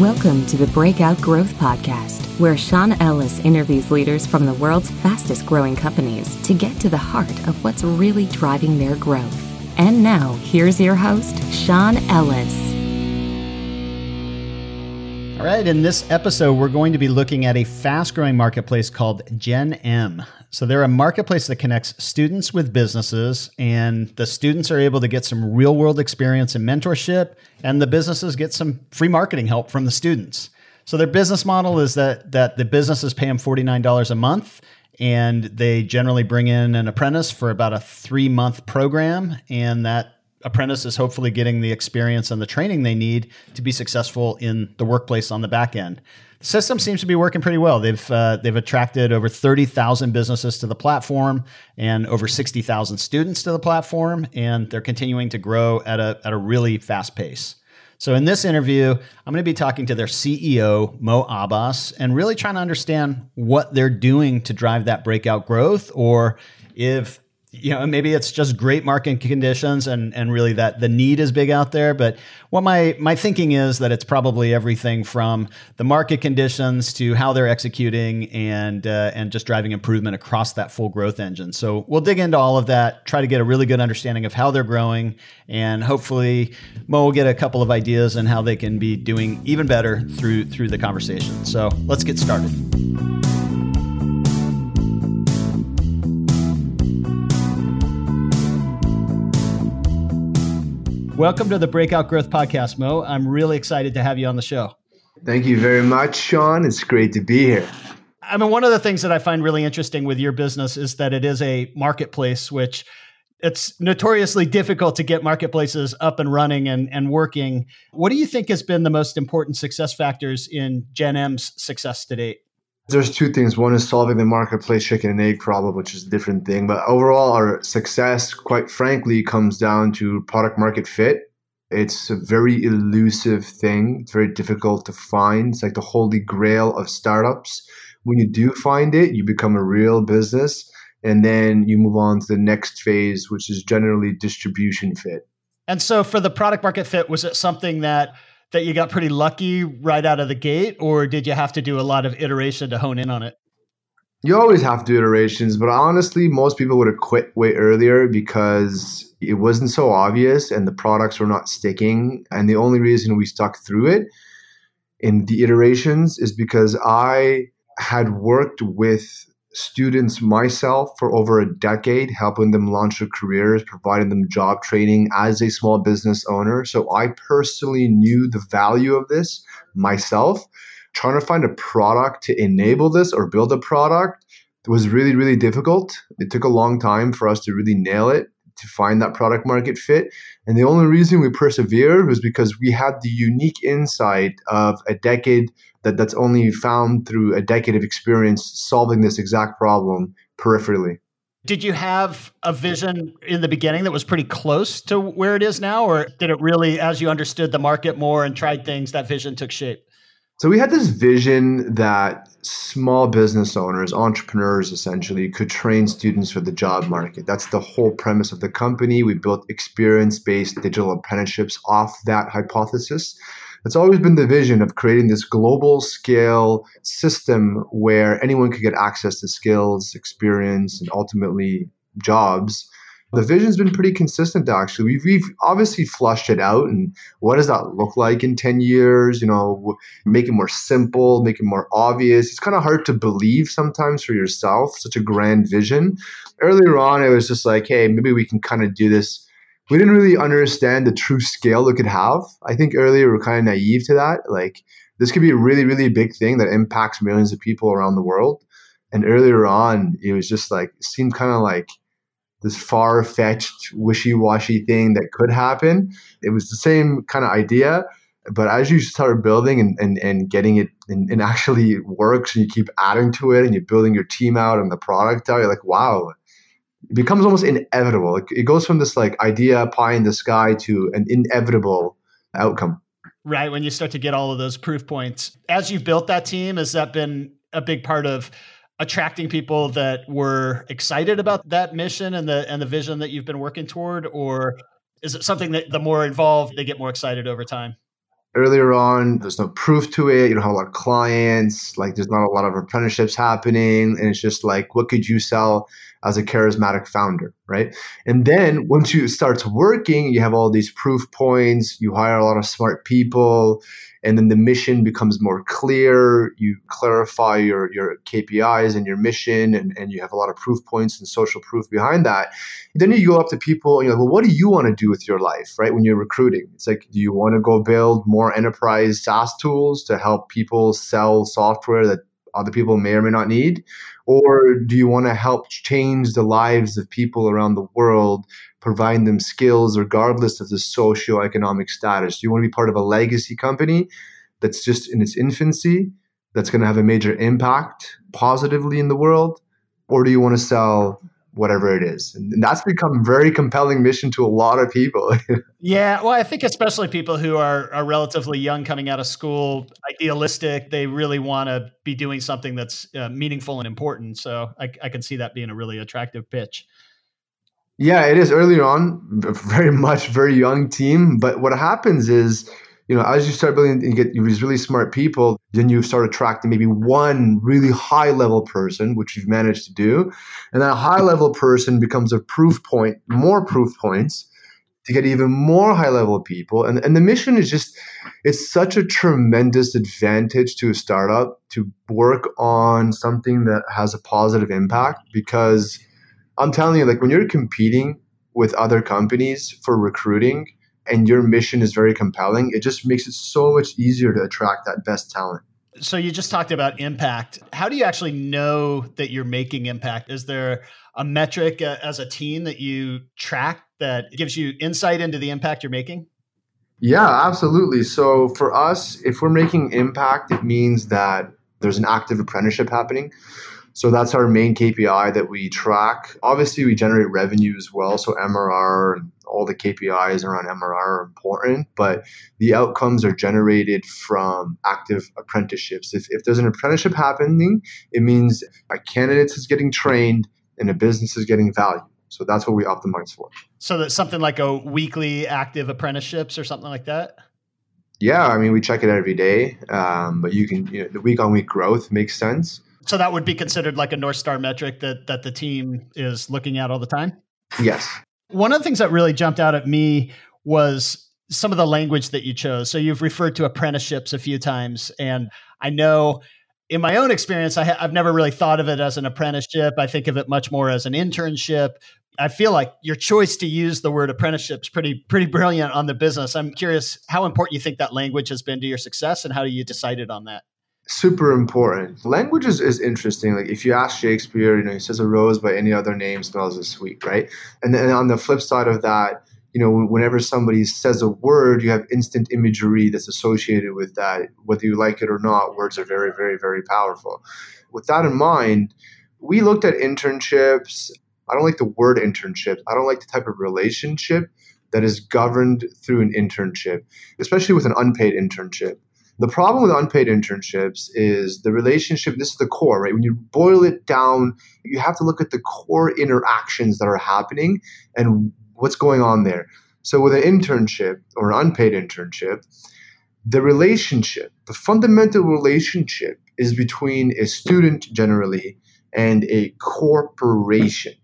Welcome to the Breakout Growth Podcast, where Sean Ellis interviews leaders from the world's fastest growing companies to get to the heart of what's really driving their growth. And now, here's your host, Sean Ellis. All right, in this episode, we're going to be looking at a fast growing marketplace called GenM. So, they're a marketplace that connects students with businesses, and the students are able to get some real world experience and mentorship, and the businesses get some free marketing help from the students. So, their business model is that, that the businesses pay them $49 a month, and they generally bring in an apprentice for about a three month program, and that apprentice is hopefully getting the experience and the training they need to be successful in the workplace on the back end. The system seems to be working pretty well. They've uh, they've attracted over thirty thousand businesses to the platform and over sixty thousand students to the platform, and they're continuing to grow at a at a really fast pace. So in this interview, I'm going to be talking to their CEO, Moe Abbas, and really trying to understand what they're doing to drive that breakout growth, or if you know maybe it's just great market conditions and and really that the need is big out there but what my my thinking is that it's probably everything from the market conditions to how they're executing and uh, and just driving improvement across that full growth engine. So we'll dig into all of that try to get a really good understanding of how they're growing and hopefully Moe will get a couple of ideas on how they can be doing even better through through the conversation. So let's get started Welcome to the Breakout Growth Podcast, Moe. I'm really excited to have you on the show. Thank you very much, Sean. It's great to be here. I mean, one of the things that I find really interesting with your business is that it is a marketplace, which it's notoriously difficult to get marketplaces up and running and, and working. What do you think has been the most important success factors in GenM's success to date? There's two things. One is solving the marketplace chicken and egg problem, which is a different thing. But overall, our success, quite frankly, comes down to product market fit. It's a very elusive thing. It's very difficult to find. It's like the holy grail of startups. When you do find it, you become a real business. And then you move on to the next phase, which is generally distribution fit. And so for the product market fit, was it something that that you got pretty lucky right out of the gate, or did you have to do a lot of iteration to hone in on it? You always have to do iterations, but honestly, most people would have quit way earlier because it wasn't so obvious and the products were not sticking. And the only reason we stuck through it in the iterations is because I had worked with students myself for over a decade, helping them launch their careers, providing them job training as a small business owner. So I personally knew the value of this myself. Trying to find a product to enable this or build a product was really, really difficult. It took a long time for us to really nail it to find that product market fit. And the only reason we persevered was because we had the unique insight of a decade that that's only found through a decade of experience solving this exact problem peripherally. Did you have a vision in the beginning that was pretty close to where it is now, or did it really, as you understood the market more and tried things, that vision took shape? So we had this vision that small business owners, entrepreneurs essentially, could train students for the job market. That's the whole premise of the company. We built experience based digital apprenticeships off that hypothesis. It's always been the vision of creating this global scale system where anyone could get access to skills, experience, and ultimately jobs the vision's been pretty consistent actually. We've, we've obviously flushed it out and what does that look like in 10 years? You know make it more simple make it more obvious. It's kind of hard to believe sometimes for yourself such a grand vision. Earlier on it was just like hey maybe we can kind of do this. We didn't really understand the true scale it could have. I think earlier we are kind of naive to that. Like this could be a really really big thing that impacts millions of people around the world. And earlier on it was just like seemed kind of like this far fetched, wishy washy thing that could happen. It was the same kind of idea. But as you start building and, and, and getting it and, and actually works and you keep adding to it and you're building your team out and the product out, you're like, wow, it becomes almost inevitable. It goes from this like idea pie in the sky to an inevitable outcome. Right. When you start to get all of those proof points. As you've built that team, has that been a big part of attracting people that were excited about that mission and the and the vision that you've been working toward or is it something that the more involved they get more excited over time earlier on, there's no proof to it. You don't have a lot of clients. Like there's not a lot of apprenticeships happening. And it's just like, what could you sell as a charismatic founder, right? And then once you start working, you have all these proof points. You hire a lot of smart people and then the mission becomes more clear. You clarify your, your kpis and your mission and, and you have a lot of proof points and social proof behind that. Then you go up to people and you're like well what do you want to do with your life right when you're recruiting? It's like do you want to go build more enterprise saas tools to help people sell software that other people may or may not need or do you want to help change the lives of people around the world providing them skills regardless of the socioeconomic status? Do you want to be part of a legacy company that's just in its infancy, that's going to have a major impact positively in the world? Or do you want to sell whatever it is. And that's become very compelling mission to a lot of people. yeah, well, I think especially people who are are relatively young coming out of school, idealistic, they really want to be doing something that's uh, meaningful and important. So I, I can see that being a really attractive pitch. Yeah, it is earlier on, very much very young team. But what happens is, you know, as you start building and get these really smart people, then you start attracting maybe one really high level person, which you've managed to do. And that high level person becomes a proof point, more proof points to get even more high level people. And, and the mission is just, it's such a tremendous advantage to a startup to work on something that has a positive impact because I'm telling you, like when you're competing with other companies for recruiting and your mission is very compelling, it just makes it so much easier to attract that best talent. So you just talked about impact. How do you actually know that you're making impact? Is there a metric uh, as a team that you track that gives you insight into the impact you're making? Yeah, absolutely. So for us, if we're making impact, it means that there's an active apprenticeship happening. So that's our main KPI that we track. Obviously, we generate revenue as well. So MRR and all the KPIs around MRR are important, but the outcomes are generated from active apprenticeships. If, if there's an apprenticeship happening, it means a candidate is getting trained and a business is getting value. So that's what we optimize for. So that's something like a weekly active apprenticeships or something like that? Yeah, I mean, we check it every day, um, but you can, you know, the week on week growth makes sense. So that would be considered like a North Star metric that that the team is looking at all the time? Yes. One of the things that really jumped out at me was some of the language that you chose. So you've referred to apprenticeships a few times and I know in my own experience, I have never really thought of it as an apprenticeship. I think of it much more as an internship. I feel like your choice to use the word apprenticeship is pretty pretty brilliant on the business. I'm curious how important you think that language has been to your success, and how do you decided on that? Super important. Language is, is interesting. Like if you ask Shakespeare, you know, he says a rose by any other name smells as sweet, right? And then on the flip side of that, you know, whenever somebody says a word, you have instant imagery that's associated with that. Whether you like it or not, words are very, very, very powerful. With that in mind, we looked at internships. I don't like the word internship. I don't like the type of relationship that is governed through an internship, especially with an unpaid internship the problem with unpaid internships is the relationship. This is the core, right? When you boil it down, you have to look at the core interactions that are happening and what's going on there. So, with an internship or an unpaid internship, the relationship, the fundamental relationship is between a student generally and a corporation.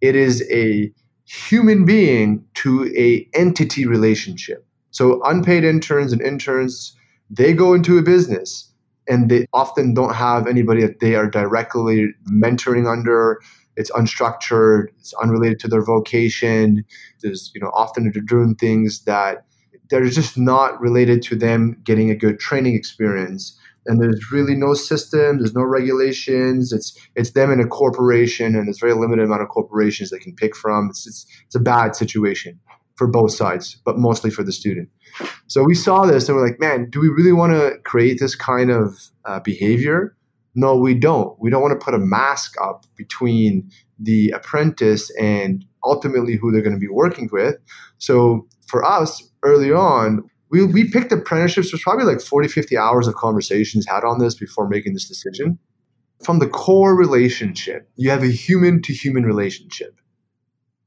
It is a human being to a entity relationship. So unpaid interns and interns they go into a business and they often don't have anybody that they are directly mentoring under. It's unstructured it's unrelated to their vocation. There's you know often they're doing things that they're just not related to them getting a good training experience. And there's really no system there's no regulations. It's it's them in a corporation and there's very limited amount of corporations they can pick from. It's it's, it's a bad situation for both sides but mostly for the student so we saw this and we're like, man, do we really want to create this kind of uh, behavior? No, we don't. We don't want to put a mask up between the apprentice and ultimately who they're going to be working with. So for us, early on, we, we picked apprenticeships. There's probably like 40, 50 hours of conversations had on this before making this decision. From the core relationship, you have a human to human relationship,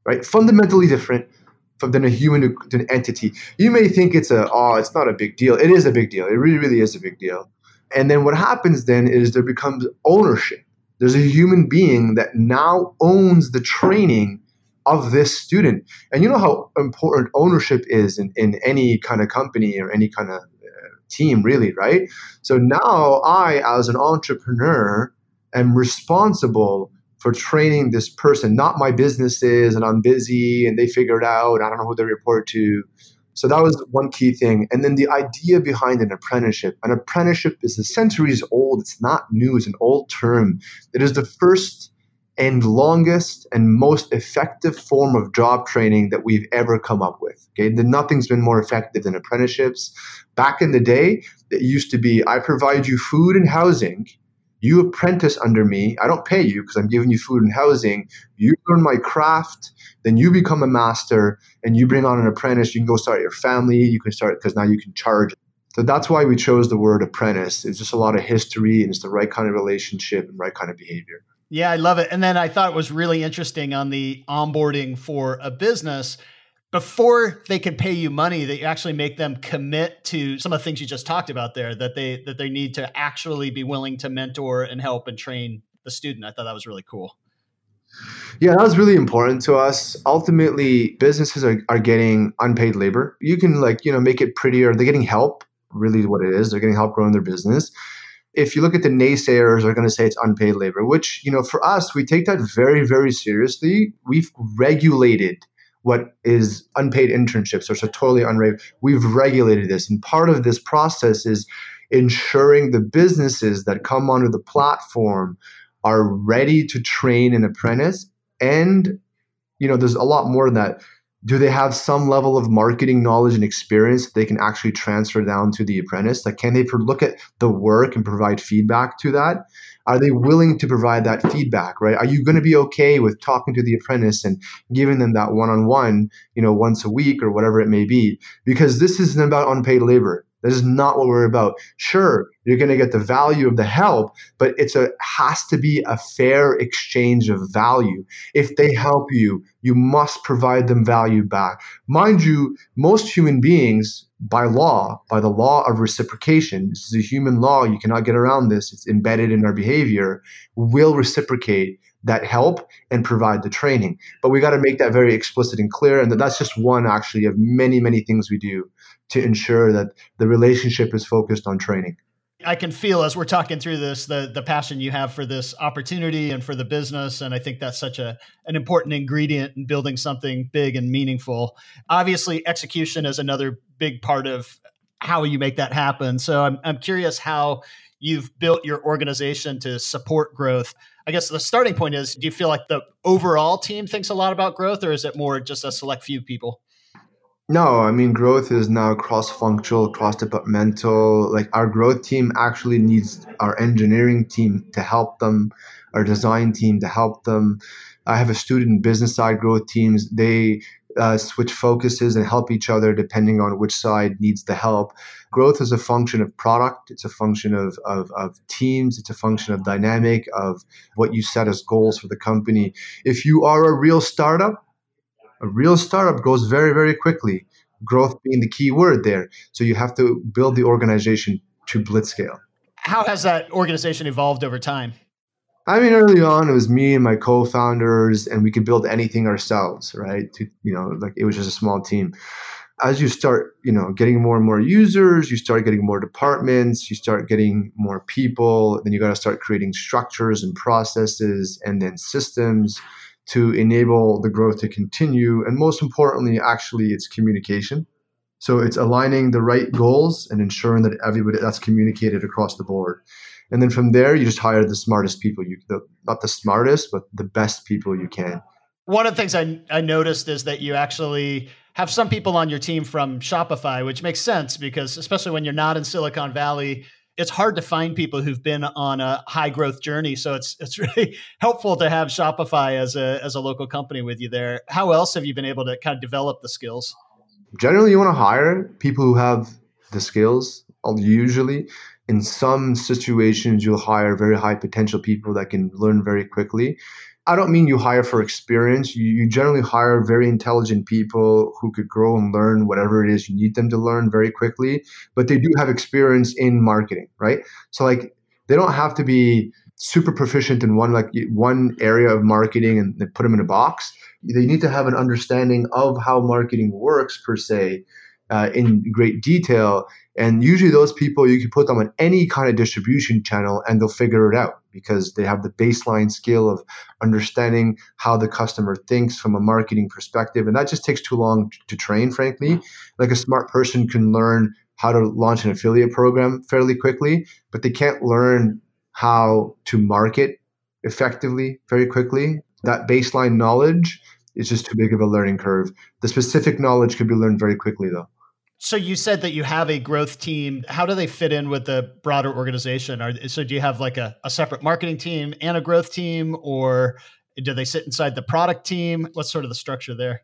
right? Fundamentally different than a human to, to an entity. You may think it's a oh, it's not a big deal. It is a big deal. It really, really is a big deal. And then what happens then is there becomes ownership. There's a human being that now owns the training of this student. And you know how important ownership is in, in any kind of company or any kind of uh, team, really, right? So now I, as an entrepreneur, am responsible for training this person, not my businesses, and I'm busy and they figure it out. I don't know who they report to. So that was one key thing. And then the idea behind an apprenticeship. An apprenticeship is a centuries old. It's not new. It's an old term. It is the first and longest and most effective form of job training that we've ever come up with. Okay, nothing's been more effective than apprenticeships. Back in the day, it used to be I provide you food and housing. You apprentice under me. I don't pay you because I'm giving you food and housing. You learn my craft, then you become a master and you bring on an apprentice. You can go start your family. You can start because now you can charge. So that's why we chose the word apprentice. It's just a lot of history and it's the right kind of relationship and right kind of behavior. Yeah, I love it. And then I thought it was really interesting on the onboarding for a business before they can pay you money that you actually make them commit to some of the things you just talked about there that they that they need to actually be willing to mentor and help and train the student. I thought that was really cool. Yeah, that was really important to us. Ultimately, businesses are, are getting unpaid labor. You can like, you know, make it prettier. They're getting help, really what it is. They're getting help growing their business if you look at the naysayers are going to say it's unpaid labor which you know for us we take that very very seriously we've regulated what is unpaid internships or so totally unregulated we've regulated this. And part of this process is ensuring the businesses that come onto the platform are ready to train an apprentice. And you know there's a lot more than that. Do they have some level of marketing knowledge and experience that they can actually transfer down to the apprentice? Like can they look at the work and provide feedback to that are they willing to provide that feedback right? Are you going to be okay with talking to the apprentice and giving them that one-on-one you know once a week or whatever it may be? Because this isn't about unpaid labor that is not what we're about. Sure, you're going to get the value of the help, but it's a has to be a fair exchange of value. If they help you, you must provide them value back. Mind you, most human beings by law, by the law of reciprocation, this is a human law, you cannot get around this. It's embedded in our behavior, will reciprocate that help and provide the training. But we got to make that very explicit and clear. And that's just one actually of many, many things we do to ensure that the relationship is focused on training. I can feel as we're talking through this the the passion you have for this opportunity and for the business and I think that's such a an important ingredient in building something big and meaningful. Obviously execution is another big part of how you make that happen. So I'm I'm curious how you've built your organization to support growth. I guess the starting point is do you feel like the overall team thinks a lot about growth or is it more just a select few people? No, I mean growth is now cross-functional, cross-departmental. Like our growth team actually needs our engineering team to help them, our design team to help them. I have a student business side growth teams. They uh, switch focuses and help each other depending on which side needs the help. Growth is a function of product. It's a function of, of, of teams. It's a function of dynamic, of what you set as goals for the company. If you are a real startup, a real startup goes very, very quickly, growth being the key word there. So you have to build the organization to blitz scale. How has that organization evolved over time? I mean, early on, it was me and my co-founders, and we could build anything ourselves, right? To, you know, like it was just a small team. As you start, you know, getting more and more users, you start getting more departments, you start getting more people. Then you got to start creating structures and processes, and then systems to enable the growth to continue. And most importantly, actually, it's communication. So it's aligning the right goals and ensuring that everybody that's communicated across the board. And then from there, you just hire the smartest people. You the, not the smartest, but the best people you can. One of the things I, I noticed is that you actually have some people on your team from Shopify, which makes sense because especially when you're not in Silicon Valley, it's hard to find people who've been on a high growth journey. So it's it's really helpful to have Shopify as a as a local company with you there. How else have you been able to kind of develop the skills? Generally, you want to hire people who have the skills. Uh, usually, in some situations, you'll hire very high potential people that can learn very quickly. I don't mean you hire for experience. You, you generally hire very intelligent people who could grow and learn whatever it is you need them to learn very quickly, but they do have experience in marketing, right? So like they don't have to be super proficient in one like one area of marketing and they put them in a box. They need to have an understanding of how marketing works per se uh, in great detail. And usually, those people you can put them on any kind of distribution channel and they'll figure it out because they have the baseline skill of understanding how the customer thinks from a marketing perspective. And that just takes too long to train, frankly. Like a smart person can learn how to launch an affiliate program fairly quickly, but they can't learn how to market effectively very quickly. That baseline knowledge is just too big of a learning curve. The specific knowledge could be learned very quickly, though. So you said that you have a growth team. How do they fit in with the broader organization? Are, so do you have like a, a separate marketing team and a growth team, or do they sit inside the product team? What's sort of the structure there?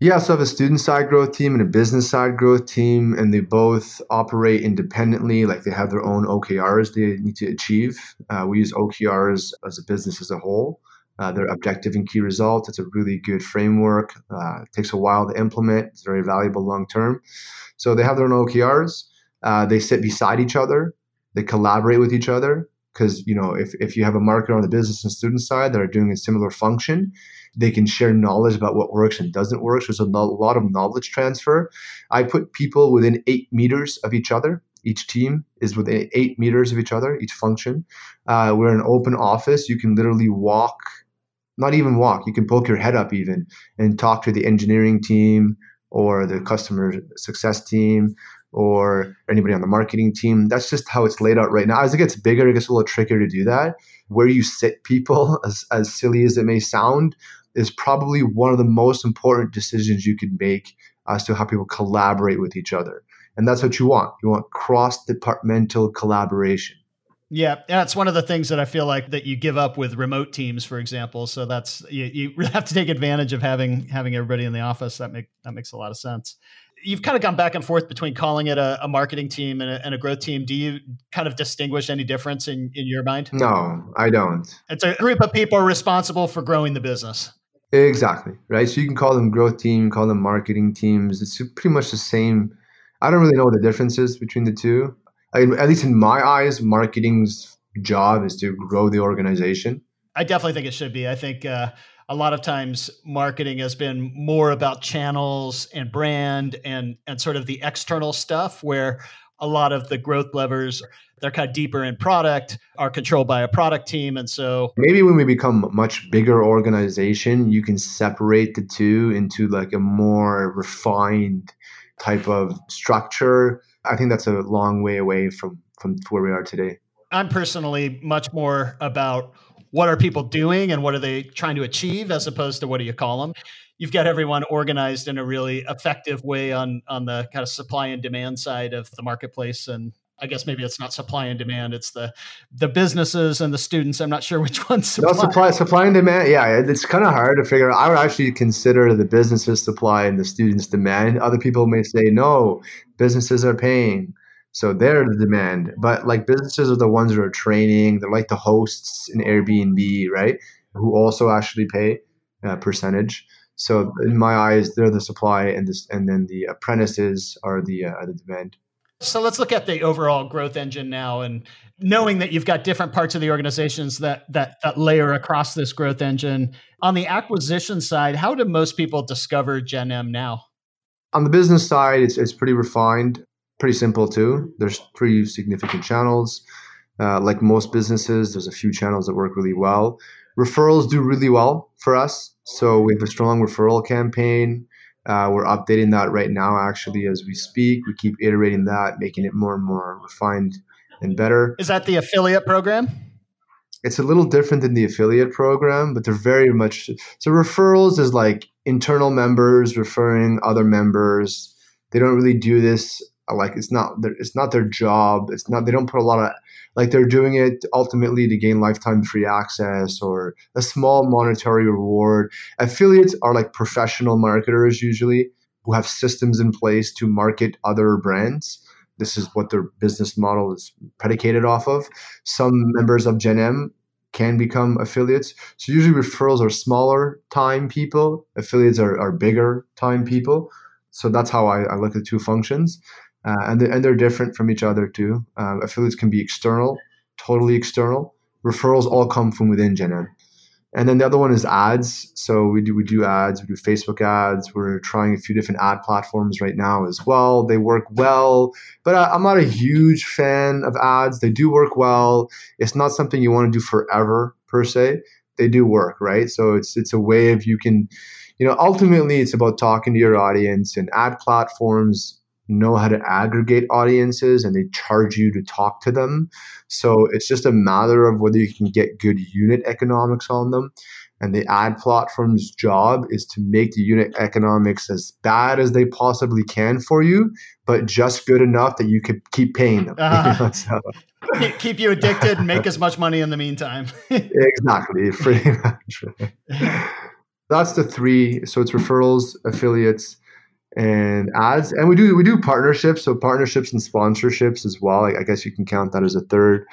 Yeah, so I have a student side growth team and a business side growth team, and they both operate independently. Like they have their own OKRs they need to achieve. Uh, we use OKRs as a business as a whole. Uh, their objective and key results. It's a really good framework. Uh, it takes a while to implement. It's very valuable long term. So they have their own OKRs. Uh, they sit beside each other. They collaborate with each other because you know if, if you have a marketer on the business and student side that are doing a similar function, they can share knowledge about what works and doesn't work. So there's a lot of knowledge transfer. I put people within eight meters of each other each team is within eight meters of each other, each function. Uh, we're an open office. You can literally walk not even walk. You can poke your head up even and talk to the engineering team or the customer success team or anybody on the marketing team. That's just how it's laid out right now. As it gets bigger, it gets a little trickier to do that. Where you sit people, as, as silly as it may sound, is probably one of the most important decisions you can make as to how people collaborate with each other. And that's what you want. You want cross departmental collaboration. Yeah, that's one of the things that I feel like that you give up with remote teams, for example. So that's you, you really have to take advantage of having having everybody in the office. That make that makes a lot of sense. You've kind of gone back and forth between calling it a, a marketing team and a, and a, growth team. Do you kind of distinguish any difference in, in your mind? No, I don't. It's a group of people responsible for growing the business. Exactly right. So you can call them growth team, call them marketing teams. It's pretty much the same. I don't really know the differences between the two. I, at least in my eyes, marketing's job is to grow the organization. I definitely think it should be. I think uh, a lot of times marketing has been more about channels and brand and and sort of the external stuff where a lot of the growth levers they're kind of deeper in product are controlled by a product team and so maybe when we become a much bigger organization you can separate the two into like a more refined type of structure I think that's a long way away from from where we are today. I'm personally much more about what are people doing and what are they trying to achieve as opposed to what do you call them. You've got everyone organized in a really effective way on on the kind of supply and demand side of the marketplace and I guess maybe it's not supply and demand. It's the the businesses and the students. I'm not sure which one's supply. No, supply, supply and demand. Yeah, it's kind of hard to figure out. I would actually consider the businesses supply and the students demand. Other people may say no, businesses are paying, so they're the demand. But like businesses are the ones that are training. They're like the hosts in Airbnb, right? Who also actually pay a percentage. So in my eyes, they're the supply, and this, and then the apprentices are the uh, the demand. So let's look at the overall growth engine now and knowing that you've got different parts of the organizations that, that, that layer across this growth engine. On the acquisition side, how do most people discover GenM now? On the business side, it's, it's pretty refined, pretty simple too. There's three significant channels. Uh, like most businesses, there's a few channels that work really well. Referrals do really well for us. So we have a strong referral campaign. Uh, we're updating that right now, actually, as we speak. We keep iterating that, making it more and more refined and better. Is that the affiliate program? It's a little different than the affiliate program, but they're very much so. Referrals is like internal members referring other members. They don't really do this like it's not it's not their job. It's not they don't put a lot of like they're doing it ultimately to gain lifetime free access or a small monetary reward. Affiliates are like professional marketers usually who have systems in place to market other brands. This is what their business model is predicated off of. Some members of GenM can become affiliates. So usually referrals are smaller time people, affiliates are, are bigger time people. So that's how I, I look at two functions. Uh, and, they're, and they're different from each other too. Um, affiliates can be external, totally external. Referrals all come from within GenM. And then the other one is ads. So we do we do ads, we do Facebook ads. We're trying a few different ad platforms right now as well. They work well, but I, I'm not a huge fan of ads. They do work well. It's not something you want to do forever per se. They do work, right? So it's it's a way of you can, you know, ultimately it's about talking to your audience and ad platforms know how to aggregate audiences and they charge you to talk to them. So it's just a matter of whether you can get good unit economics on them. And the ad platform's job is to make the unit economics as bad as they possibly can for you, but just good enough that you could keep paying them. Uh-huh. so, keep you addicted and make as much money in the meantime. exactly, pretty much. That's the three. So it's referrals, affiliates, and ads and we do we do partnerships so partnerships and sponsorships as well. I, guess you can count that as a third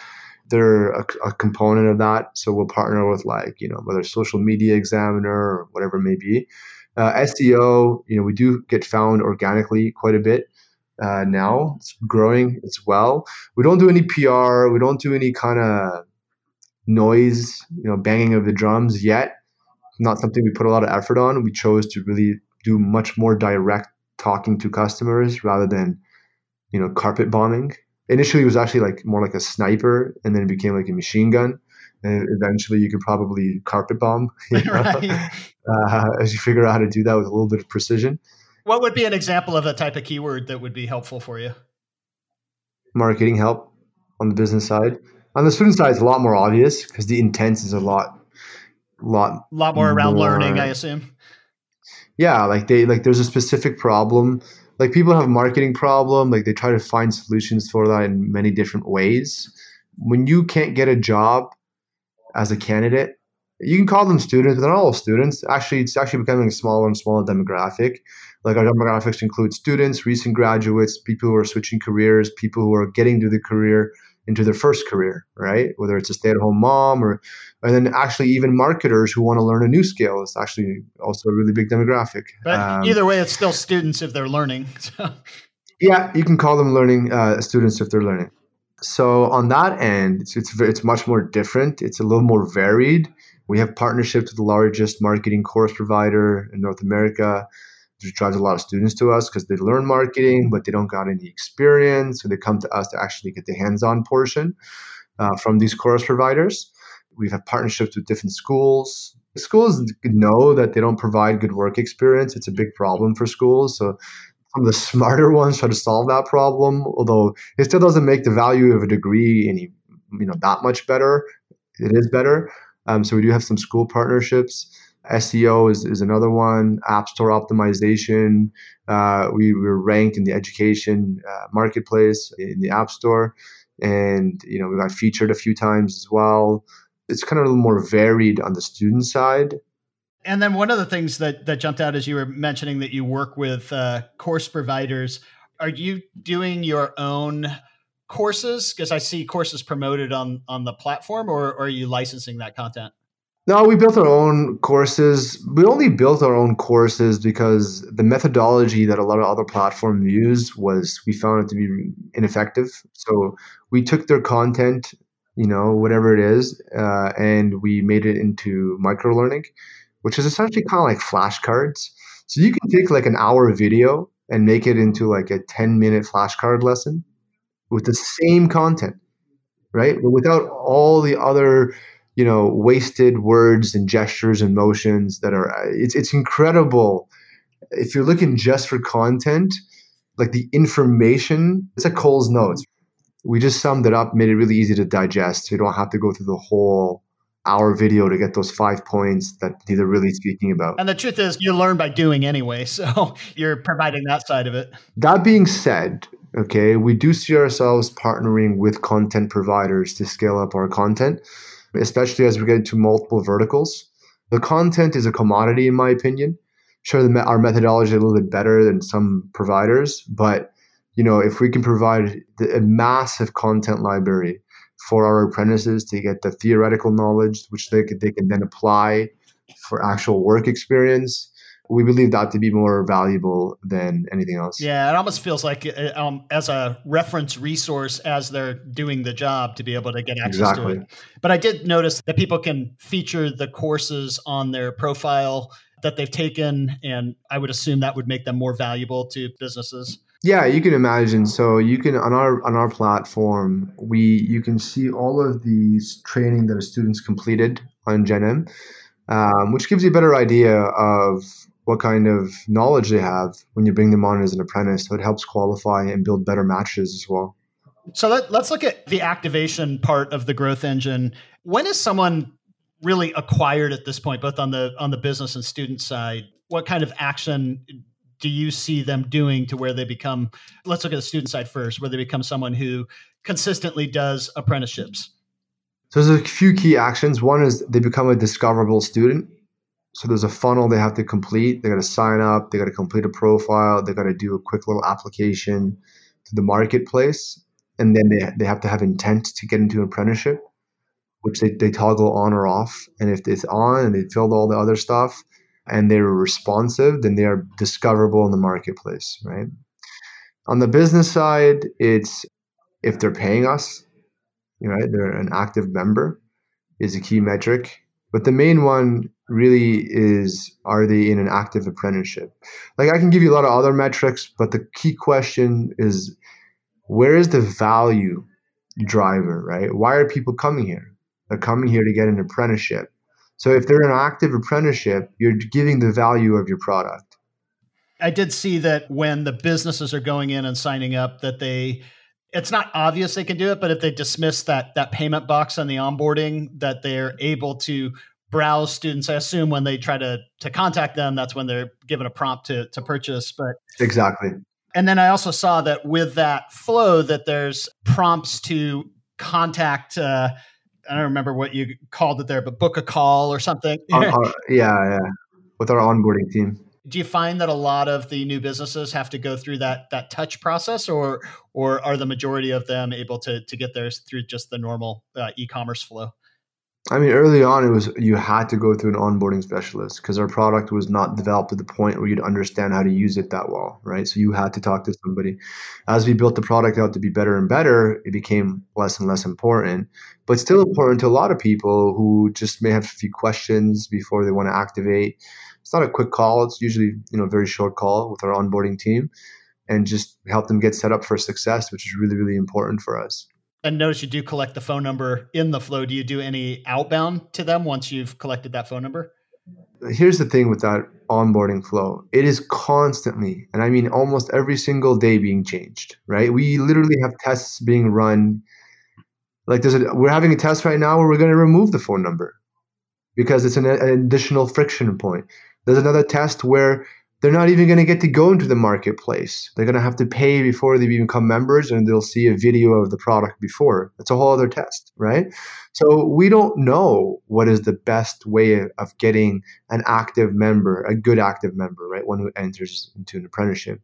they're a, a, component of that. So we'll partner with like you know whether social media examiner or whatever it may be. Uh, seo you know we do get found organically quite a bit uh, now. It's growing as well. We don't do any pr we don't do any kind of noise you know banging of the drums yet. Not something we put a lot of effort on. We chose to really do much more direct talking to customers rather than you know carpet bombing. Initially it was actually like more like a sniper and then it became like a machine gun and eventually you could probably carpet bomb you know, right. uh, as you figure out how to do that with a little bit of precision. What would be an example of a type of keyword that would be helpful for you? Marketing help on the business side. On the student side it's a lot more obvious because the intent is a lot lot lot more around more, learning i assume yeah like they like there's a specific problem. Like people have marketing problem like they try to find solutions for that in many different ways. When you can't get a job as a candidate you can call them students but they're not all students. Actually it's actually becoming a smaller and smaller demographic. Like our demographics include students recent graduates people who are switching careers people who are getting to the career into their first career, right? Whether it's a stay-at-home mom or, and then actually even marketers who want to learn a new skill. It's actually also a really big demographic. But um, either way, it's still students if they're learning. So. Yeah, you can call them learning uh, students if they're learning. So on that end, it's, it's it's much more different. It's a little more varied. We have partnerships with the largest marketing course provider in North America which drives a lot of students to us because they learn marketing, but they don't got any experience. So they come to us to actually get the hands-on portion uh, from these course providers. We have partnerships with different schools. Schools know that they don't provide good work experience. It's a big problem for schools. So some of the smarter ones try to solve that problem, although it still doesn't make the value of a degree any you know that much better. It is better. Um, so we do have some school partnerships. SEO is, is another one, App Store optimization. Uh, we were ranked in the education uh, marketplace in the App Store. And, you know, we got featured a few times as well. It's kind of a little more varied on the student side. And then one of the things that, that jumped out as you were mentioning that you work with uh, course providers. Are you doing your own courses? Because I see courses promoted on on the platform, or, or are you licensing that content? No, we built our own courses. We only built our own courses because the methodology that a lot of other platforms use was we found it to be ineffective. So we took their content, you know, whatever it is, uh, and we made it into micro learning, which is essentially kind of like flashcards. So you can take like an hour video and make it into like a 10 minute flashcard lesson with the same content, right? But without all the other you know wasted words and gestures and motions that are it's it's incredible. If you're looking just for content like the information it's like Coles Notes. We just summed it up made it really easy to digest so you don't have to go through the whole hour video to get those five points that they're really speaking about. And the truth is you learn by doing anyway so you're providing that side of it. That being said okay we do see ourselves partnering with content providers to scale up our content especially as we get into multiple verticals. The content is a commodity, in my opinion. Sure, the, our methodology is a little bit better than some providers, but you know, if we can provide a massive content library for our apprentices to get the theoretical knowledge, which they they can then apply for actual work experience we believe that to be more valuable than anything else. Yeah, it almost feels like uh, um, as a reference resource as they're doing the job to be able to get access exactly. to it. But I did notice that people can feature the courses on their profile that they've taken, and I would assume that would make them more valuable to businesses. Yeah, you can imagine. So you can on our on our platform, we you can see all of these training that a students completed on GenM, um, which gives you a better idea of what kind of knowledge they have when you bring them on as an apprentice. So it helps qualify and build better matches as well. So let, us look at the activation part of the growth engine. When is someone really acquired at this point, both on the on the business and student side? What kind of action do you see them doing to where they become? Let's look at the student side first, where they become someone who consistently does apprenticeships. So there's a few key actions. One is they become a discoverable student. So there's a funnel they have to complete. They got to sign up. They got to complete a profile. They got to do a quick little application to the marketplace, and then they they have to have intent to get into apprenticeship, which they, they toggle on or off. And if it's on and they filled all the other stuff, and they're responsive, then they are discoverable in the marketplace, right? On the business side, it's if they're paying us, right? They're an active member is a key metric. But the main one really is are they in an active apprenticeship? Like I can give you a lot of other metrics, but the key question is where is the value driver, right? Why are people coming here? They're coming here to get an apprenticeship. So if they're in an active apprenticeship, you're giving the value of your product. I did see that when the businesses are going in and signing up that they it's not obvious they can do it, but if they dismiss that that payment box on the onboarding, that they're able to browse students. I assume when they try to to contact them, that's when they're given a prompt to to purchase. But exactly. And then I also saw that with that flow, that there's prompts to contact. Uh, I don't remember what you called it there, but book a call or something. Uh, uh, yeah, yeah, with our onboarding team do you find that a lot of the new businesses have to go through that that touch process or or are the majority of them able to to get theirs through just the normal uh, e-commerce flow I mean, early on, it was you had to go through an onboarding specialist because our product was not developed to the point where you'd understand how to use it that well, right? So you had to talk to somebody. As we built the product out to be better and better, it became less and less important, but still important to a lot of people who just may have a few questions before they want to activate it's not a quick call. It's usually you know a very short call with our onboarding team, and just help them get set up for success, which is really really important for us. And notice you do collect the phone number in the flow. Do you do any outbound to them once you've collected that phone number? Here's the thing with that onboarding flow. It is constantly, and I mean almost every single day being changed, right? We literally have tests being run. Like there's a, we're having a test right now where we're going to remove the phone number because it's an, an additional friction point. There's another test where they're not even going to get to go into the marketplace. They're going to have to pay before they become members and they'll see a video of the product before. That's a whole other test, right? So we don't know what is the best way of getting an active member, a good active member, right? One who enters into an apprenticeship.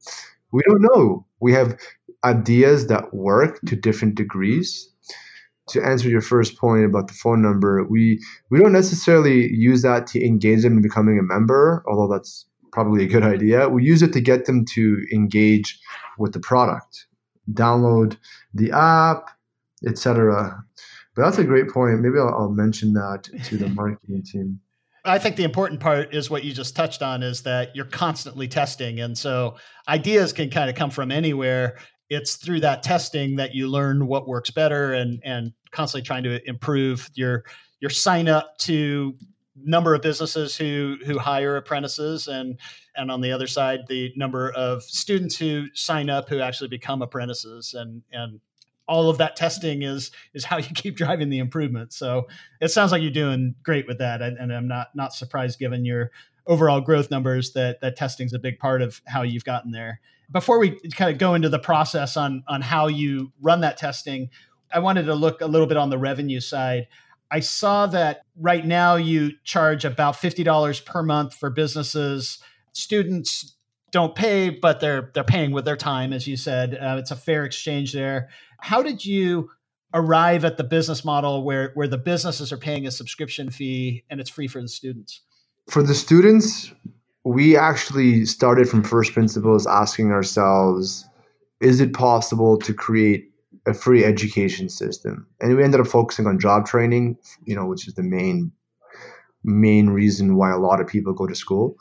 We don't know. We have ideas that work to different degrees to answer your first point about the phone number, we we don't necessarily use that to engage them in becoming a member, although that's probably a good idea. We use it to get them to engage with the product, download the app, etc. But that's a great point. Maybe I'll, I'll mention that to the marketing team. I think the important part is what you just touched on is that you're constantly testing. And so ideas can kind of come from anywhere it's through that testing that you learn what works better and and constantly trying to improve your your sign up to number of businesses who who hire apprentices and and on the other side the number of students who sign up who actually become apprentices. And and all of that testing is is how you keep driving the improvement. So it sounds like you're doing great with that. And, and i'm not not surprised given your overall growth numbers that that testing is a big part of how you've gotten there. Before we kind of go into the process on on how you run that testing, I wanted to look a little bit on the revenue side. I saw that right now you charge about $50 per month for businesses. Students don't pay, but they're they're paying with their time, as you said. Uh, it's a fair exchange there. How did you arrive at the business model where where the businesses are paying a subscription fee and it's free for the students? For the students, we actually started from first principles asking ourselves is it possible to create a free education system. And we ended up focusing on job training you know which is the main main reason why a lot of people go to school.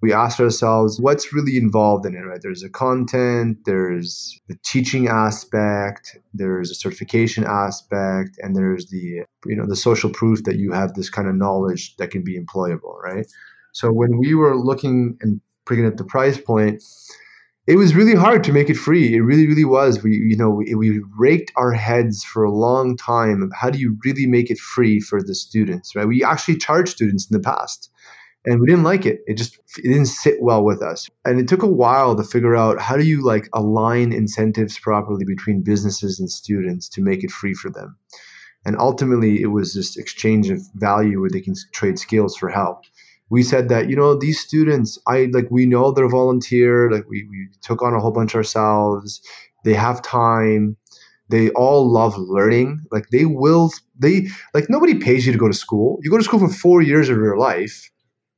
We asked ourselves what's really involved in it right? There's a content there's the teaching aspect there's a certification aspect and there's the you know the social proof that you have this kind of knowledge that can be employable right? So when we were looking and picking at the price point it was really hard to make it free. It really, really was. We, you know, we, we raked our heads for a long time. How do you really make it free for the students, right? We actually charged students in the past and we didn't like it. It just it didn't sit well with us. And it took a while to figure out how do you like align incentives properly between businesses and students to make it free for them. And ultimately, it was this exchange of value where they can trade skills for help we said that you know these students i like we know they're volunteer like we, we took on a whole bunch ourselves. They have time. They all love learning. Like they will they like nobody pays you to go to school. You go to school for four years of your life.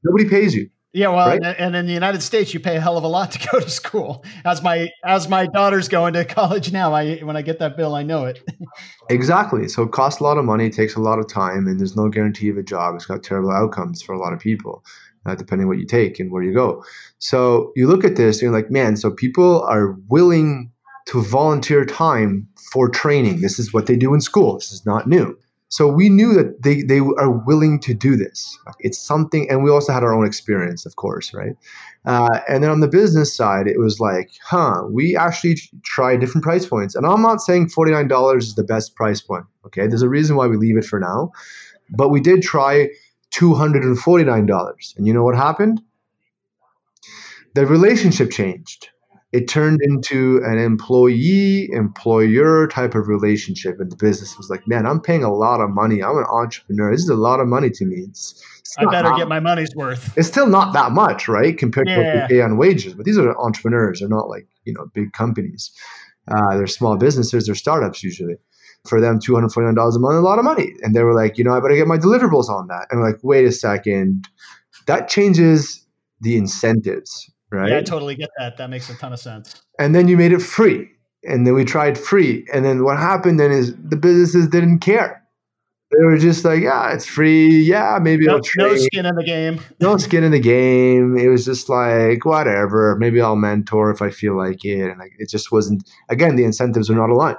Nobody pays you yeah, well, right? and in the United States, you pay a hell of a lot to go to school. As my as my daughter's going to college now, I when I get that bill, I know it. exactly. So it costs a lot of money, it takes a lot of time, and there's no guarantee of a job. It's got terrible outcomes for a lot of people, uh, depending what you take and where you go. So you look at this, and you're like, man. So people are willing to volunteer time for training. This is what they do in school. This is not new. So we knew that they, they are willing to do this. It's something, and we also had our own experience, of course, right? Uh, and then on the business side, it was like, huh, we actually try different price points. And I'm not saying $49 is the best price point, okay? There's a reason why we leave it for now. But we did try $249. And you know what happened? The relationship changed it turned into an employee employer type of relationship and the business was like man i'm paying a lot of money. I'm an entrepreneur. This is a lot of money to me. It's, it's i better get my money's worth. It's still not that much right compared yeah. to what we pay on wages but these are entrepreneurs. They're not like you know big companies. Uh, they're small businesses. They're startups usually. For them $249 a month is a lot of money. And they were like you know i better get my deliverables on that. And I'm like wait a second. That changes the incentives right? Yeah, I totally get that. That makes a ton of sense. And then you made it free. And then we tried free. And then what happened then is the businesses didn't care. They were just like, yeah, it's free. Yeah, maybe no. No skin in the game. no skin in the game. It was just like, whatever. Maybe I'll mentor if I feel like it. And like, it just wasn't, again, the incentives were not aligned.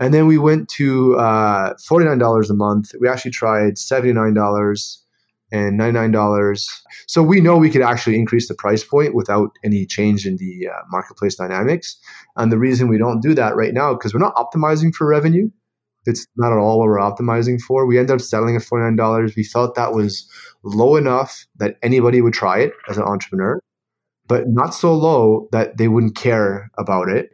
And then we went to uh, $49 a month. We actually tried $79 and $99. So we know we could actually increase the price point without any change in the uh, marketplace dynamics. And the reason we don't do that right now, because we're not optimizing for revenue. It's not at all what we're optimizing for. We ended up selling at $49. We felt that was low enough that anybody would try it as an entrepreneur, but not so low that they wouldn't care about it.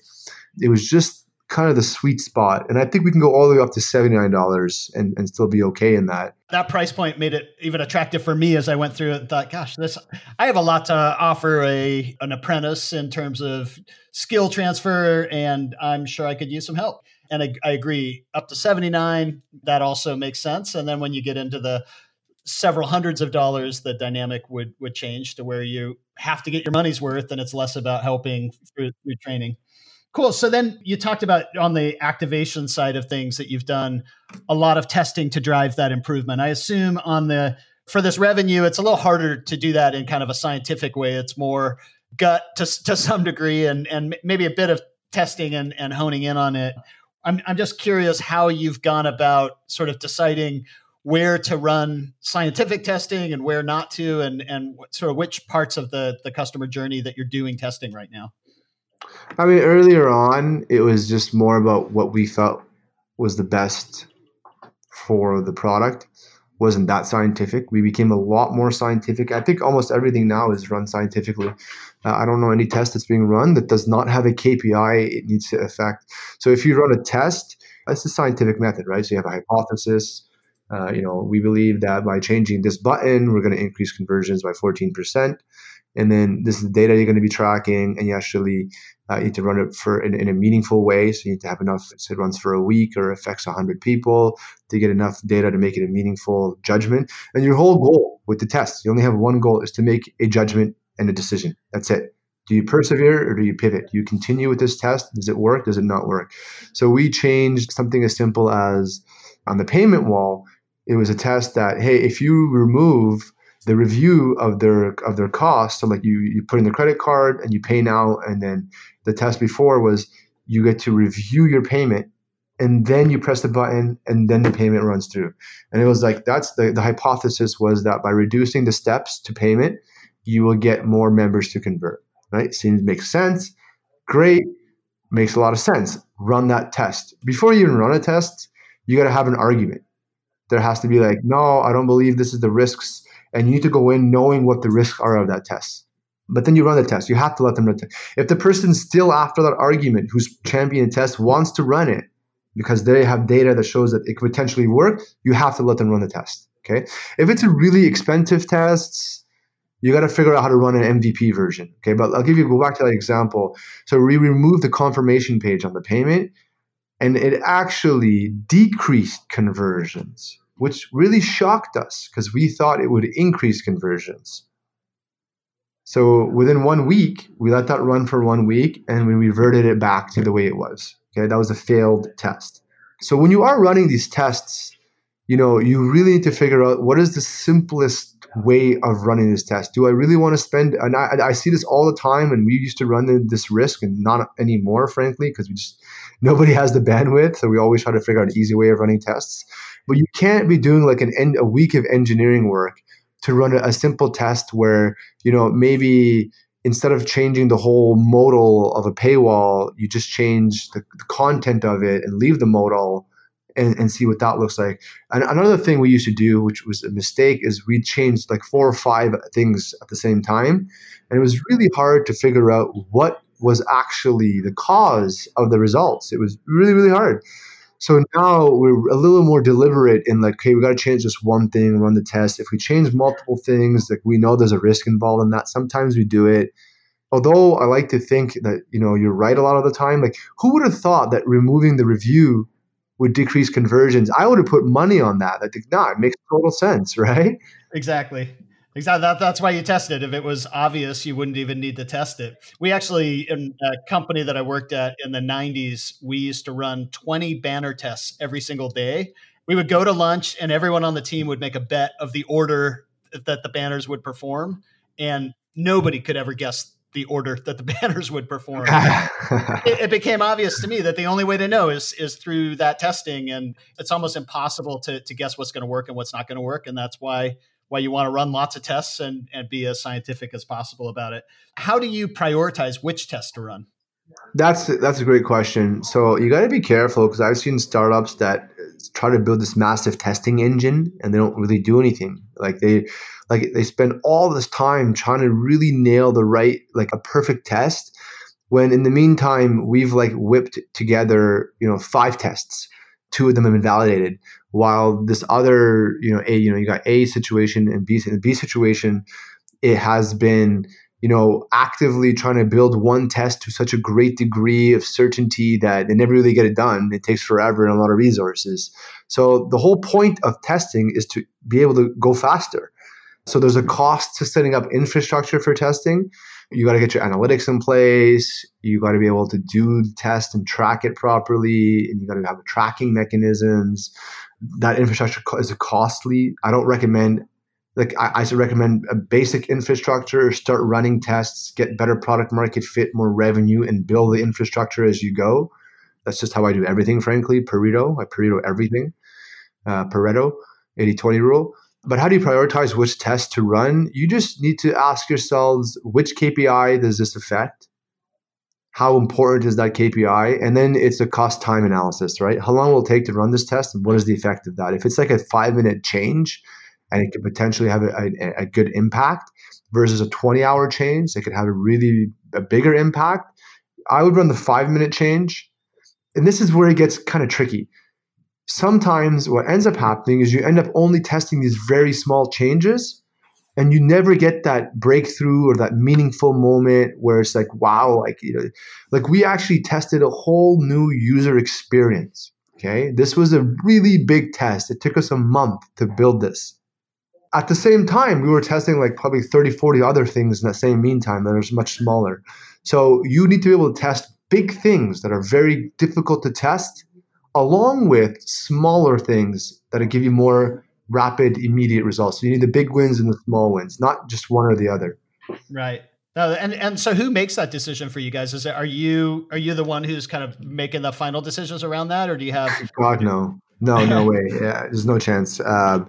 It was just kind of the sweet spot. And I think we can go all the way up to $79 and, and still be okay in that. That price point made it even attractive for me as I went through it and thought, gosh, this I have a lot to offer a an apprentice in terms of skill transfer, and I'm sure I could use some help. And I, I agree, up to 79, that also makes sense. And then when you get into the several hundreds of dollars, the dynamic would would change to where you have to get your money's worth, and it's less about helping through, through training. Cool. So then you talked about on the activation side of things that you've done a lot of testing to drive that improvement. I assume on the for this revenue, it's a little harder to do that in kind of a scientific way. It's more gut to to some degree, and and maybe a bit of testing and and honing in on it. I'm I'm just curious how you've gone about sort of deciding where to run scientific testing and where not to, and and sort of which parts of the the customer journey that you're doing testing right now. I mean, earlier on, it was just more about what we felt was the best for the product. Wasn't that scientific? We became a lot more scientific. I think almost everything now is run scientifically. Uh, I don't know any test that's being run that does not have a KPI it needs to affect. So if you run a test, that's the scientific method, right? So you have a hypothesis. Uh, you know, we believe that by changing this button, we're going to increase conversions by 14%. And then this is the data you're going to be tracking, and you actually uh, need to run it for in, in, a meaningful way. So you need to have enough. So it runs for a week or affects 100 people to get enough data to make it a meaningful judgment. And your whole goal with the test, you only have one goal, is to make a judgment and a decision. That's it. Do you persevere or do you pivot? Do you continue with this test? Does it work? Does it not work? So we changed something as simple as on the payment wall. It was a test that hey, if you remove the review of their of their cost. So like you you put in the credit card and you pay now, and then the test before was you get to review your payment and then you press the button and then the payment runs through. And it was like that's the, the hypothesis was that by reducing the steps to payment, you will get more members to convert. Right? Seems makes sense. Great. Makes a lot of sense. Run that test. Before you even run a test, you got to have an argument. There has to be like, no, I don't believe this is the risks and you need to go in knowing what the risks are of that test. But then you run the test. You have to let them run it. If the person still after that argument who's championing the test wants to run it because they have data that shows that it could potentially work, you have to let them run the test. Okay. If it's a really expensive test, you got to figure out how to run an MVP version. Okay. But I'll give you go back to that example. So we removed the confirmation page on the payment and it actually decreased conversions which really shocked us because we thought it would increase conversions. So within one week, we let that run for one week and we reverted it back to the way it was. Okay, that was a failed test. So when you are running these tests, you know, you really need to figure out what is the simplest way of running this test. Do I really want to spend? And I, I see this all the time, and we used to run this risk, and not anymore, frankly, because we just nobody has the bandwidth. So we always try to figure out an easy way of running tests. But you can't be doing like an en- a week of engineering work to run a, a simple test where you know maybe instead of changing the whole modal of a paywall, you just change the, the content of it and leave the modal and, and see what that looks like. And another thing we used to do, which was a mistake, is we changed like four or five things at the same time. And it was really hard to figure out what was actually the cause of the results. It was really, really hard. So now we're a little more deliberate in like, okay, we got to change this one thing, run the test. If we change multiple things, like we know there's a risk involved in that. Sometimes we do it. Although I like to think that you know you're right a lot of the time. Like, who would have thought that removing the review would decrease conversions? I would have put money on that. I think, nah, it makes total sense, right? Exactly. Exactly. That, that's why you test it. If it was obvious, you wouldn't even need to test it. We actually, in a company that I worked at in the 90s, we used to run 20 banner tests every single day. We would go to lunch, and everyone on the team would make a bet of the order that the banners would perform. And nobody could ever guess the order that the banners would perform. it, it, became obvious to me that the only way to know is is through that testing, and it's almost impossible to to guess what's going to work and what's not going to work. And that's why why you want to run lots of tests and, and be as scientific as possible about it. How do you prioritize which test to run? That's that's a great question. So you got to be careful because I've seen startups that uh, try to build this massive testing engine and they don't really do anything. Like they like they spend all this time trying to really nail the right like a perfect test when in the meantime we've like whipped together, you know, five tests. Two of them have been validated while this other, you know, A, you know, you got A situation and B, the B situation, it has been, you know, actively trying to build one test to such a great degree of certainty that they never really get it done. It takes forever and a lot of resources. So the whole point of testing is to be able to go faster. So there's a cost to setting up infrastructure for testing. You got to get your analytics in place. You got to be able to do the test and track it properly, and you got to have tracking mechanisms that infrastructure is costly. I don't recommend like I, I recommend a basic infrastructure, start running tests, get better product market fit, more revenue, and build the infrastructure as you go. That's just how I do everything, frankly. Pareto, I Pareto everything. Uh, Pareto, 80-20 rule. But how do you prioritize which test to run? You just need to ask yourselves which KPI does this affect? how important is that KPI? And then it's a cost time analysis, right? How long will it take to run this test and what is the effect of that? If it's like a five minute change and it could potentially have a, a, a good impact versus a 20 hour change, it could have a really a bigger impact. I would run the five minute change. And this is where it gets kind of tricky. Sometimes what ends up happening is you end up only testing these very small changes and you never get that breakthrough or that meaningful moment where it's like wow like you know like we actually tested a whole new user experience okay this was a really big test it took us a month to build this at the same time we were testing like probably 30 40 other things in that same meantime that are much smaller so you need to be able to test big things that are very difficult to test along with smaller things that give you more rapid, immediate results. So you need the big wins and the small wins, not just one or the other. Right. No, and and so who makes that decision for you guys? Is it are you are you the one who's kind of making the final decisions around that, or do you have? God no, no, no way. Yeah, there's no chance. Um,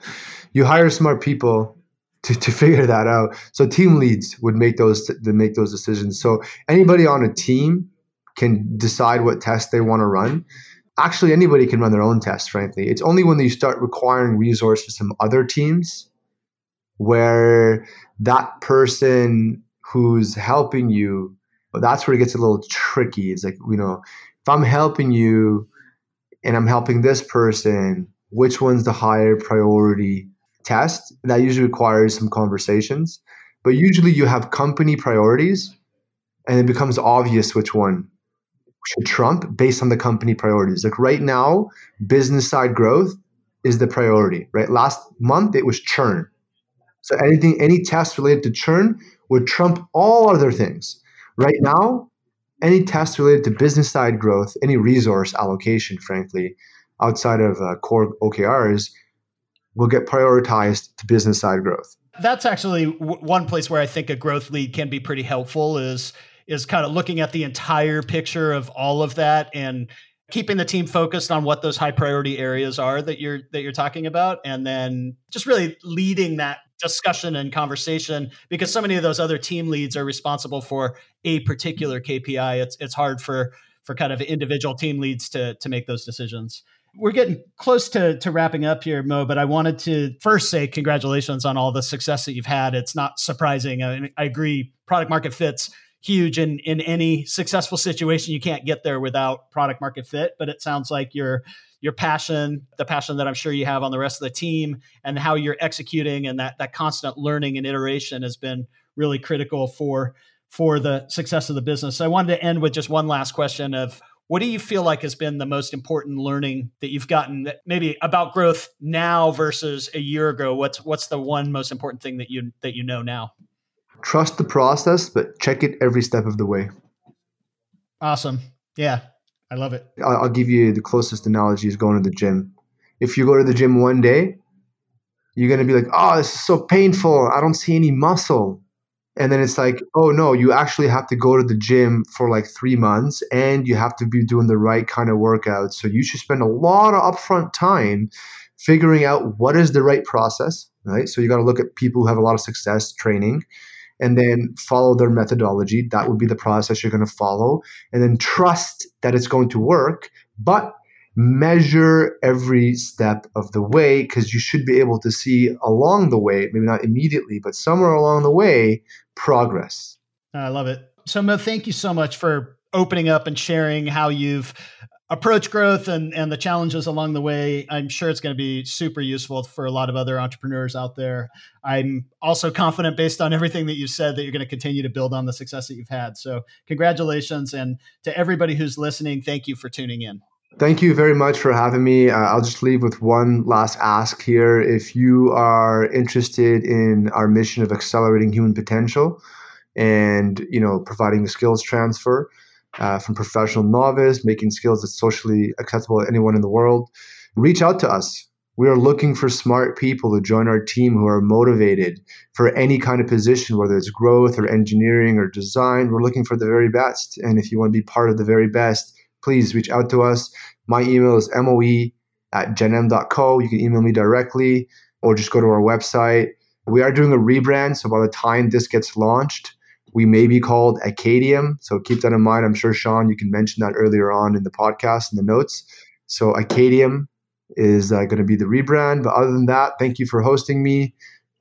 you hire smart people to, to figure that out. So team leads would make those to make those decisions. So anybody on a team can decide what test they want to run actually anybody can run their own tests frankly it's only when you start requiring resources from other teams where that person who's helping you that's where it gets a little tricky it's like you know if i'm helping you and i'm helping this person which one's the higher priority test that usually requires some conversations but usually you have company priorities and it becomes obvious which one should trump based on the company priorities. Like right now, business side growth is the priority, right? Last month it was churn. So anything, any test related to churn would trump all other things. Right now, any test related to business side growth, any resource allocation, frankly, outside of uh, core OKRs, will get prioritized to business side growth. That's actually w- one place where I think a growth lead can be pretty helpful. Is is kind of looking at the entire picture of all of that and keeping the team focused on what those high priority areas are that you're that you're talking about and then just really leading that discussion and conversation because so many of those other team leads are responsible for a particular KPI it's it's hard for for kind of individual team leads to to make those decisions we're getting close to, to wrapping up here, Moe, but I wanted to first say congratulations on all the success that you've had. It's not surprising. I, I agree, product market fits huge in in any successful situation you can't get there without product market fit but it sounds like your your passion the passion that i'm sure you have on the rest of the team and how you're executing and that that constant learning and iteration has been really critical for for the success of the business so i wanted to end with just one last question of what do you feel like has been the most important learning that you've gotten that maybe about growth now versus a year ago what's what's the one most important thing that you that you know now trust the process, but check it every step of the way. Awesome. Yeah, I love it. I'll, I'll give you the closest analogy is going to the gym. If you go to the gym one day, you're going to be like, oh, this is so painful. I don't see any muscle. And then it's like, oh no, you actually have to go to the gym for like three months and you have to be doing the right kind of workouts. So you should spend a lot of upfront time figuring out what is the right process, right? So you got to look at people who have a lot of success training and then follow their methodology. That would be the process you're going to follow. And then trust that it's going to work, but measure every step of the way because you should be able to see along the way, maybe not immediately, but somewhere along the way, progress. I love it. So, Moe, thank you so much for opening up and sharing how you've approached growth and, and the challenges along the way, I'm sure it's going to be super useful for a lot of other entrepreneurs out there. I'm also confident, based on everything that you've said, that you're going to continue to build on the success that you've had. So, congratulations. And to everybody who's listening, thank you for tuning in. Thank you very much for having me. Uh, I'll just leave with one last ask here. If you are interested in our mission of accelerating human potential and you know providing the skills transfer, uh, from professional novice, making skills that's socially accessible to anyone in the world, reach out to us. We are looking for smart people to join our team who are motivated for any kind of position, whether it's growth or engineering or design. We're looking for the very best. And if you want to be part of the very best, please reach out to us. My email is moe at genm.co. You can email me directly or just go to our website. We are doing a rebrand. So by the time this gets launched, we may be called Acadium. So keep that in mind. I'm sure, Sean, you can mention that earlier on in the podcast in the notes. So Acadium is uh, going to be the rebrand. But other than that, thank you for hosting me.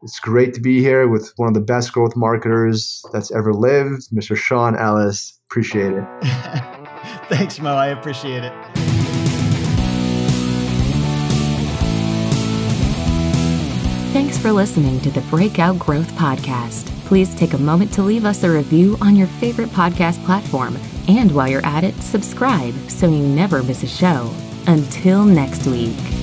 It's great to be here with one of the best growth marketers that's ever lived, Mr. Sean Ellis. Appreciate it. Thanks, Moe. I appreciate it. Thanks for listening to the Breakout Growth Podcast. Please take a moment to leave us a review on your favorite podcast platform. And while you're at it, subscribe so you never miss a show. Until next week.